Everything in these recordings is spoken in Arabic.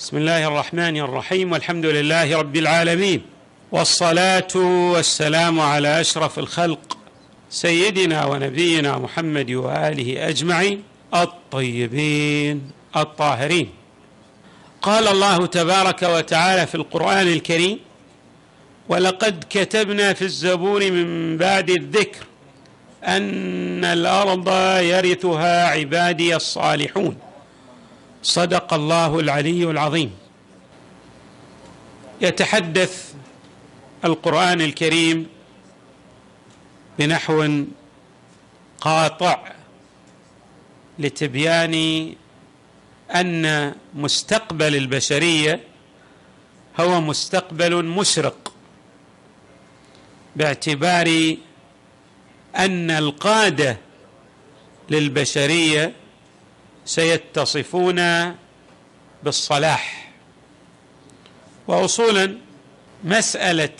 بسم الله الرحمن الرحيم والحمد لله رب العالمين والصلاة والسلام على أشرف الخلق سيدنا ونبينا محمد وآله أجمعين الطيبين الطاهرين. قال الله تبارك وتعالى في القرآن الكريم ولقد كتبنا في الزبور من بعد الذكر أن الأرض يرثها عبادي الصالحون. صدق الله العلي العظيم. يتحدث القرآن الكريم بنحو قاطع لتبيان أن مستقبل البشرية هو مستقبل مشرق باعتبار أن القادة للبشرية سيتصفون بالصلاح. واصولا مسألة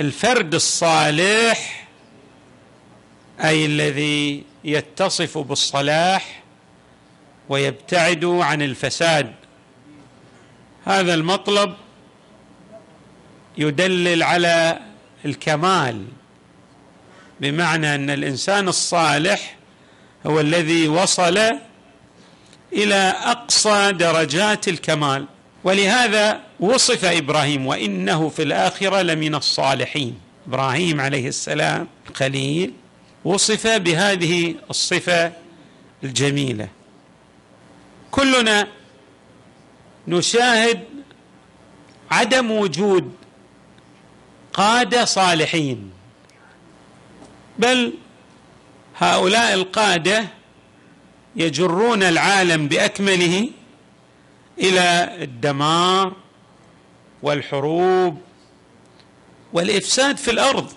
الفرد الصالح أي الذي يتصف بالصلاح ويبتعد عن الفساد. هذا المطلب يدلل على الكمال بمعنى أن الإنسان الصالح هو الذي وصل إلى أقصى درجات الكمال. ولهذا وصف إبراهيم وإنه في الآخرة لمن الصالحين. إبراهيم عليه السلام الخليل وصف بهذه الصفة الجميلة. كلنا نشاهد عدم وجود قادة صالحين. بل هؤلاء القادة يجرون العالم بأكمله إلى الدمار والحروب والإفساد في الأرض.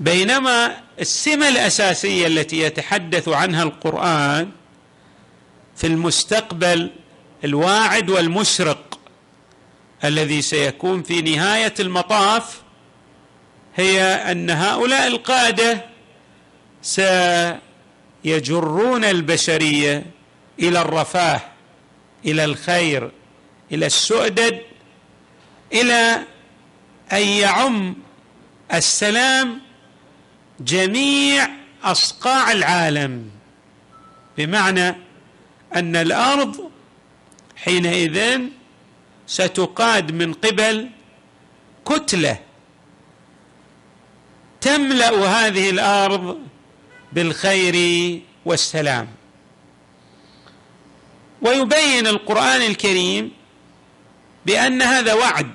بينما السمة الأساسية التي يتحدث عنها القرآن في المستقبل الواعد والمشرق الذي سيكون في نهاية المطاف هي أن هؤلاء القادة سيجرون البشرية إلى الرفاه إلى الخير إلى السؤدد إلى أن يعم السلام جميع أصقاع العالم. بمعنى أن الأرض حينئذ ستقاد من قبل كتلة تملأ هذه الأرض بالخير والسلام. ويبين القرآن الكريم بأن هذا وعد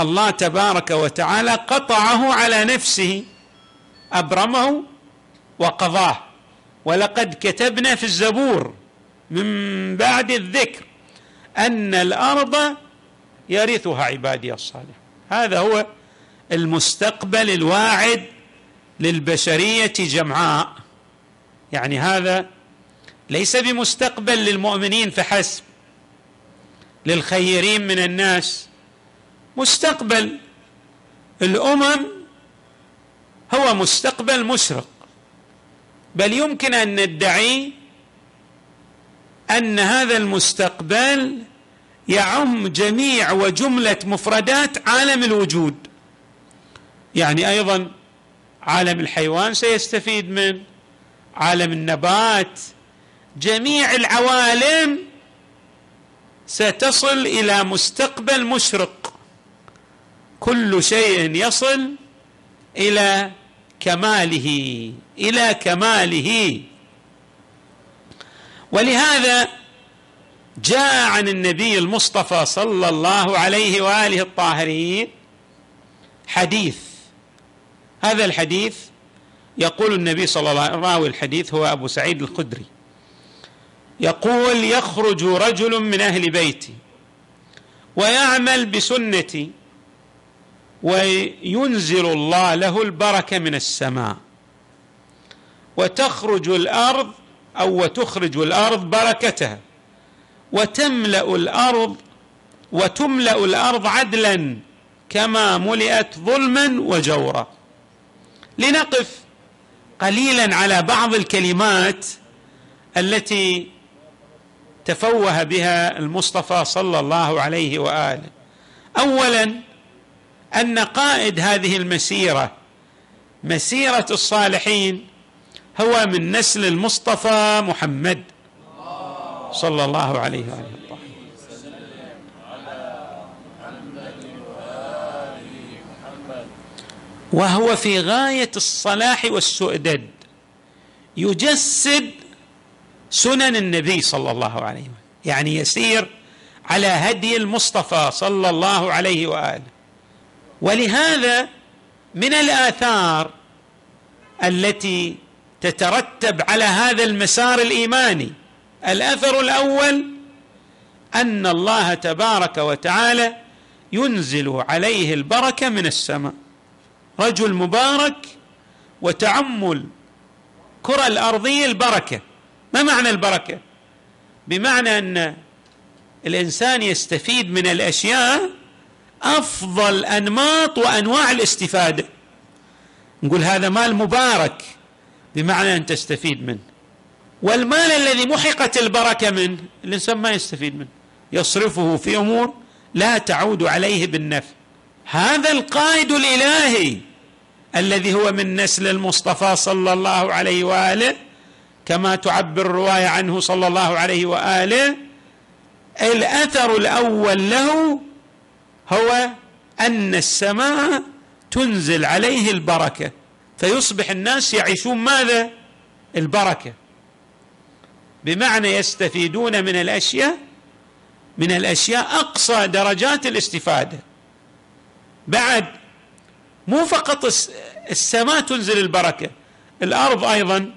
الله تبارك وتعالى قطعه على نفسه أبرمه وقضاه. ولقد كتبنا في الزبور من بعد الذكر أن الأرض يرثها عبادي الصالح هذا هو المستقبل الواعد للبشرية جمعاء. يعني هذا ليس بمستقبل للمؤمنين فحسب للخيرين من الناس. مستقبل الأمم هو مستقبل مشرق بل يمكن أن ندعي أن هذا المستقبل يعم جميع وجملة مفردات عالم الوجود. يعني أيضا عالم الحيوان سيستفيد من عالم النبات جميع العوالم ستصل إلى مستقبل مشرق. كل شيء يصل إلى كماله إلى كماله. ولهذا جاء عن النبي المصطفى صلى الله عليه وآله الطاهرين حديث. هذا الحديث يقول النبي صلى الله عليه وسلم راوي الحديث هو أبو سعيد الخدري. يقول يخرج رجل من أهل بيتي ويعمل بسنتي وينزل الله له البركة من السماء. وتخرج الأرض أو وتخرج الأرض بركتها. وتملأ الأرض وتملأ الأرض عدلا كما ملئت ظلما وجورا. لنقف قليلا على بعض الكلمات التي تفوه بها المصطفى صلى الله عليه وآله. اولا أن قائد هذه المسيرة مسيرة الصالحين هو من نسل المصطفى محمد صلى الله عليه وآله. وهو في غاية الصلاح والسؤدد يجسد سنن النبي صلى الله عليه وسلم. يعني يسير على هدي المصطفى صلى الله عليه وآله. ولهذا من الآثار التي تترتب على هذا المسار الإيماني. الأثر الأول أن الله تبارك وتعالى ينزل عليه البركة من السماء. رجل مبارك وتعمل كرة الأرضية البركة. ما معنى البركة؟ بمعنى أن الإنسان يستفيد من الأشياء أفضل أنماط وأنواع الاستفادة. نقول هذا مال مبارك بمعنى أن تستفيد منه. والمال الذي محقت البركة منه الإنسان ما يستفيد منه. يصرفه في أمور لا تعود عليه بالنفع. هذا القائد الإلهي الذي هو من نسل المصطفى صلى الله عليه وآله كما تعبر الرواية عنه صلى الله عليه وآله الأثر الأول له هو أن السماء تنزل عليه البركة فيصبح الناس يعيشون ماذا؟ البركة. بمعنى يستفيدون من الأشياء من الأشياء أقصى درجات الاستفادة. بعد مو فقط السماء تنزل البركة الأرض أيضا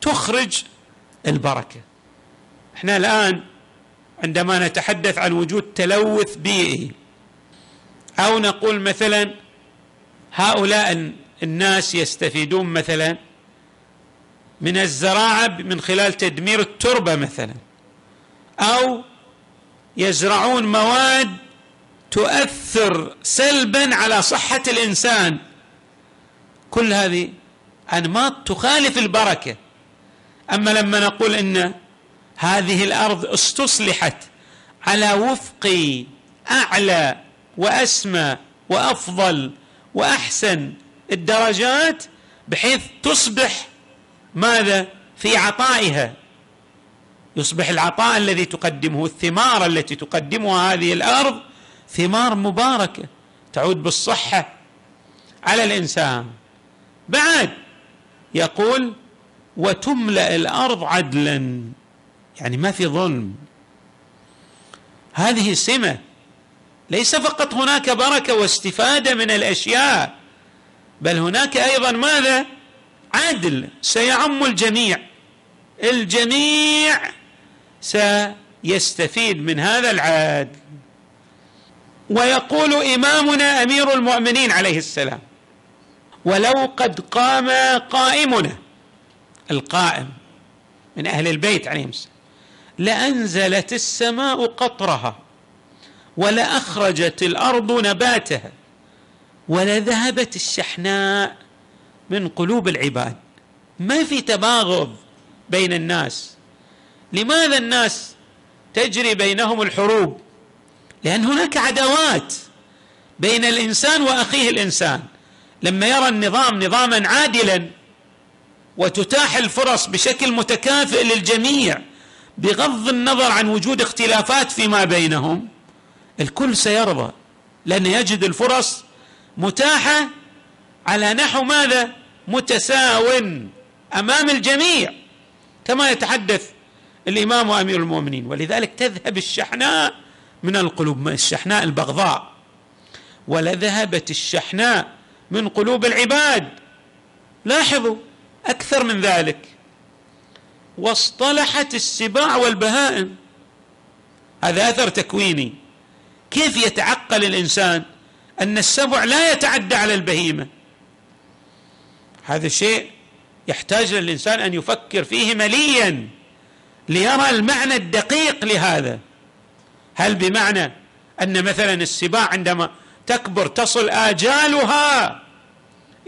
تخرج البركة. إحنا الآن عندما نتحدث عن وجود تلوث بيئي أو نقول مثلا هؤلاء الناس يستفيدون مثلا من الزراعة من خلال تدمير التربة مثلا أو يزرعون مواد تؤثر سلبا على صحة الإنسان. كل هذه أنماط تخالف البركة. أما لما نقول إن هذه الأرض استصلحت على وفق أعلى وأسمى وأفضل وأحسن الدرجات بحيث تصبح ماذا؟ في عطائها. يصبح العطاء الذي تقدمه الثمار التي تقدمها هذه الأرض ثمار مباركة تعود بالصحة على الإنسان. بعد يقول وتملأ الأرض عدلا. يعني ما في ظلم. هذه سمة. ليس فقط هناك بركة واستفادة من الأشياء بل هناك أيضا ماذا؟ عدل. سيعم الجميع. الجميع سيستفيد من هذا العدل. ويقول إمامنا أمير المؤمنين عليه السلام ولو قد قام قائمنا القائم من أهل البيت عليهم السلام لأنزلت السماء قطرها ولأخرجت الأرض نباتها ولذهبت الشحناء من قلوب العباد. ما في تباغض بين الناس لماذا الناس تجري بينهم الحروب؟ لأن هناك عداوات بين الإنسان وأخيه الإنسان. لما يرى النظام نظاما عادلا وتتاح الفرص بشكل متكافئ للجميع بغض النظر عن وجود اختلافات فيما بينهم الكل سيرضى لأن يجد الفرص متاحة على نحو ماذا؟ متساو أمام الجميع كما يتحدث الإمام امير المؤمنين. ولذلك تذهب الشحناء من القلوب الشحناء البغضاء. ولذهبت الشحناء من قلوب العباد. لاحظوا أكثر من ذلك. واصطلحت السباع والبهائم. هذا أثر تكويني. كيف يتعقل الإنسان أن السبع لا يتعدى على البهيمة؟ هذا شيء يحتاج للإنسان أن يفكر فيه مليا ليرى المعنى الدقيق لهذا. هل بمعنى أن مثلا السباع عندما تكبر تصل آجالها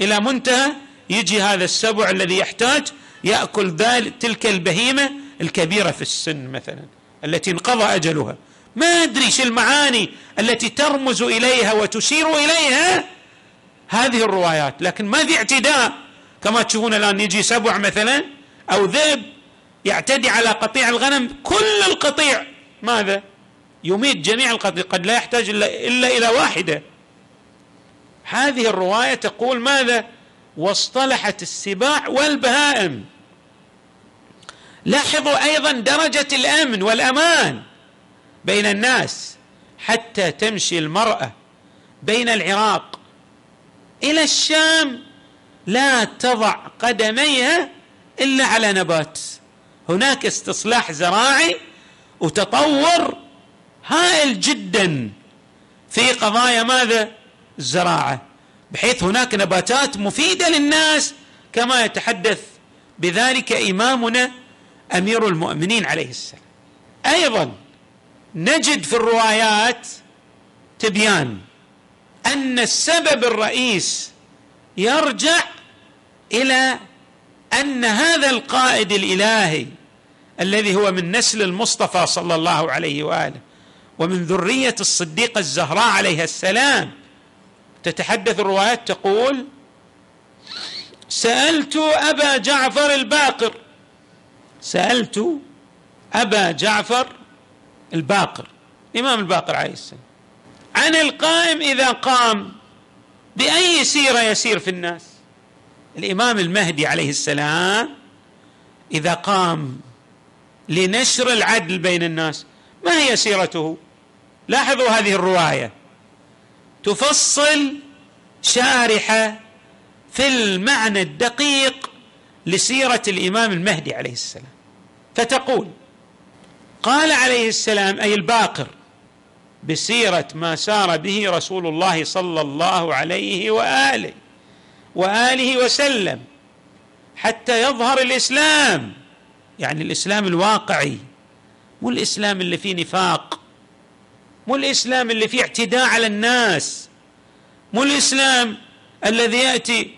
إلى منتهى يجي هذا السبع الذي يحتاج يأكل ذلك تلك البهيمة الكبيرة في السن مثلا التي انقضى أجلها. ما أدري شو المعاني التي ترمز إليها وتشير إليها هذه الروايات. لكن ما في اعتداء كما تشوفون الآن يجي سبع مثلا أو ذئب يعتدي على قطيع الغنم كل القطيع ماذا؟ يميت جميع القطيع قد لا يحتاج إلا إلى واحدة. هذه الرواية تقول ماذا؟ واصطلحت السباع والبهائم. لاحظوا أيضا درجة الأمن والأمان بين الناس حتى تمشي المرأة بين العراق إلى الشام لا تضع قدميها إلا على نبات. هناك استصلاح زراعي وتطور هائل جدا. في قضايا ماذا؟ الزراعه بحيث هناك نباتات مفيدة للناس كما يتحدث بذلك إمامنا أمير المؤمنين عليه السلام. أيضا نجد في الروايات تبيان أن السبب الرئيس يرجع إلى أن هذا القائد الإلهي الذي هو من نسل المصطفى صلى الله عليه وآله ومن ذرية الصديقة الزهراء عليها السلام. تتحدث الروايات تقول سألت أبا جعفر الباقر. سألت أبا جعفر الباقر. الامام الباقر عليه السلام. عن القائم إذا قام بأي سيرة يسير في الناس؟ الإمام المهدي عليه السلام إذا قام لنشر العدل بين الناس. ما هي سيرته؟ لاحظوا هذه الرواية. تفصل شارحه في المعنى الدقيق لسيرة الإمام المهدي عليه السلام. فتقول قال عليه السلام أي الباقر بسيرة ما سار به رسول الله صلى الله عليه وآله وآله وسلم حتى يظهر الإسلام يعني الإسلام الواقعي. مو الإسلام اللي فيه نفاق مو الإسلام اللي فيه اعتداء على الناس مو الإسلام الذي يأتي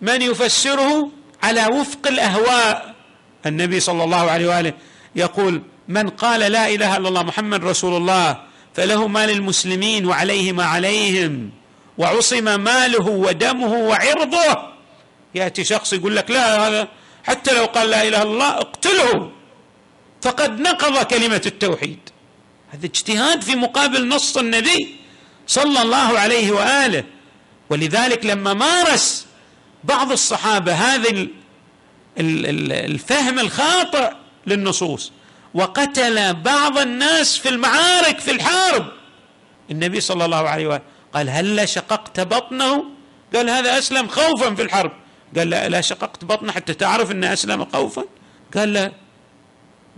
من يفسره على وفق الأهواء. النبي صلى الله عليه وآله يقول من قال لا إله إلا الله محمد رسول الله فله ما للمسلمين وعليه ما عليهم وعصم ماله ودمه وعرضه. يأتي شخص يقول لك لا هذا حتى لو قال لا إله إلا الله اقتله. فقد نقض كلمة التوحيد. هذا اجتهاد في مقابل نص النبي صلى الله عليه وآله. ولذلك لما مارس بعض الصحابة هذا الفهم الخاطئ للنصوص وقتل بعض الناس في المعارك في الحرب. النبي صلى الله عليه وآله قال هل شققت بطنه؟ قال هذا أسلم خوفا في الحرب. قال لا, لا شققت بطنه حتى تعرف أنه أسلم خوفا. قال لا.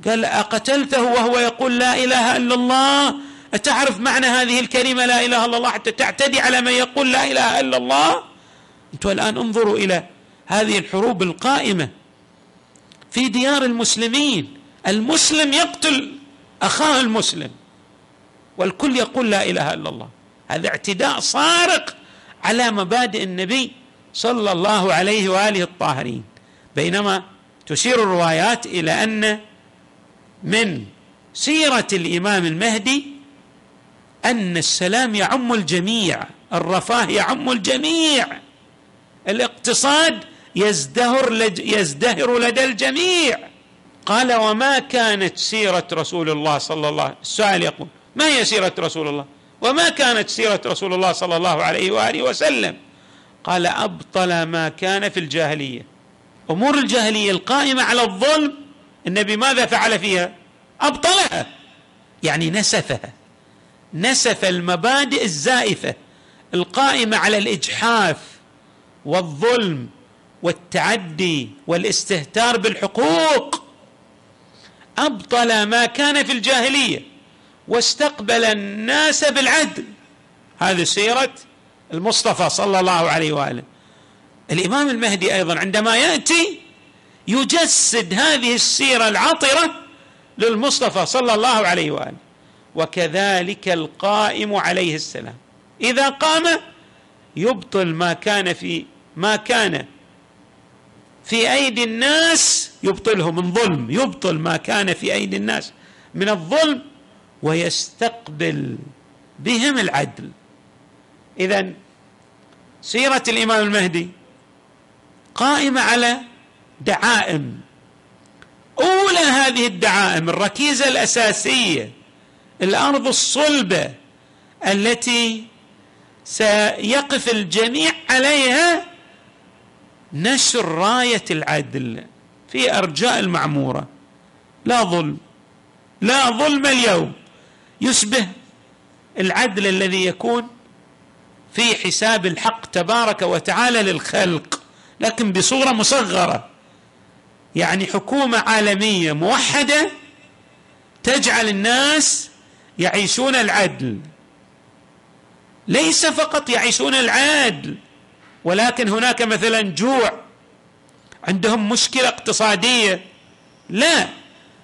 قال أقتلته وهو يقول لا إله إلا الله. أتعرف معنى هذه الكلمة لا إله إلا الله حتى تعتدي على من يقول لا إله إلا الله؟ أنتم الآن انظروا إلى هذه الحروب القائمة في ديار المسلمين. المسلم يقتل أخاه المسلم والكل يقول لا إله إلا الله. هذا اعتداء صارخ على مبادئ النبي صلى الله عليه وآله الطاهرين. بينما تشير الروايات إلى أن من سيرة الإمام المهدي أن السلام يعم الجميع الرفاه يعم الجميع الاقتصاد يزدهر يزدهر لدى الجميع. قال وما كانت سيرة رسول الله صلى الله عليه وسلم السؤال يقول ما هي سيرة رسول الله؟ وما كانت سيرة رسول الله صلى الله عليه وآله وسلم؟ قال أبطل ما كان في الجاهلية. أمور الجاهلية القائمة على الظلم النبي ماذا فعل فيها؟ أبطلها. يعني نسفها. نسف المبادئ الزائفة القائمة على الإجحاف والظلم والتعدي والاستهتار بالحقوق. أبطل ما كان في الجاهلية واستقبل الناس بالعدل. هذه سيرة المصطفى صلى الله عليه وآله. الإمام المهدي أيضا عندما يأتي يجسد هذه السيرة العطرة للمصطفى صلى الله عليه وآله. وكذلك القائم عليه السلام. إذا قام يبطل ما كان في ما كان في أيدي الناس يبطله من ظلم. يبطل ما كان في أيدي الناس من الظلم ويستقبل بهم العدل. اذا سيرة الإمام المهدي قائمة على دعائم. أولى هذه الدعائم الركيزة الأساسية الأرض الصلبة التي سيقف الجميع عليها نشر راية العدل في أرجاء المعمورة. لا ظلم لا ظلم اليوم. يشبه العدل الذي يكون في حساب الحق تبارك وتعالى للخلق لكن بصورة مصغرة. يعني حكومة عالمية موحدة تجعل الناس يعيشون العدل. ليس فقط يعيشون العدل ولكن هناك مثلا جوع. عندهم مشكلة اقتصادية. لا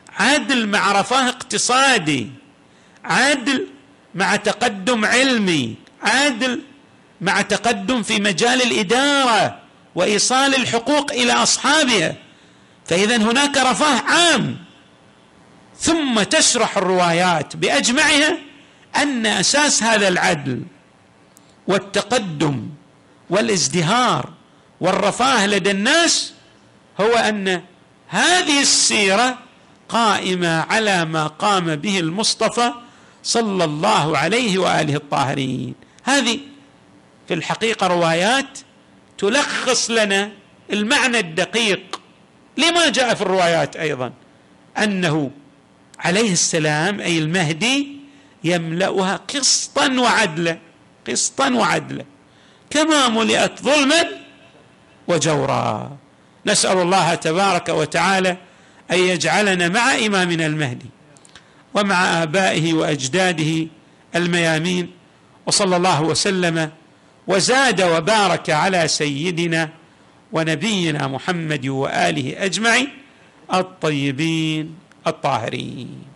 عدل مع رفاه اقتصادي عدل مع تقدم علمي عدل مع تقدم في مجال الإدارة وإيصال الحقوق إلى أصحابها. فإذا هناك رفاه عام. ثم تشرح الروايات بأجمعها أن أساس هذا العدل والتقدم والازدهار والرفاه لدى الناس هو أن هذه السيرة قائمة على ما قام به المصطفى صلى الله عليه وآله الطاهرين. هذه في الحقيقة روايات تلخص لنا المعنى الدقيق لما جاء في الروايات أيضا أنه عليه السلام أي المهدي يملأها قسطا وعدلا قسطا وعدلا كما ملئت ظلما وجورا. نسأل الله تبارك وتعالى أن يجعلنا مع إمامنا المهدي ومع آبائه وأجداده الميامين وصلى الله وسلم وزاد وبارك على سيدنا ونبينا محمد وآله أجمعين الطيبين الطاهرين.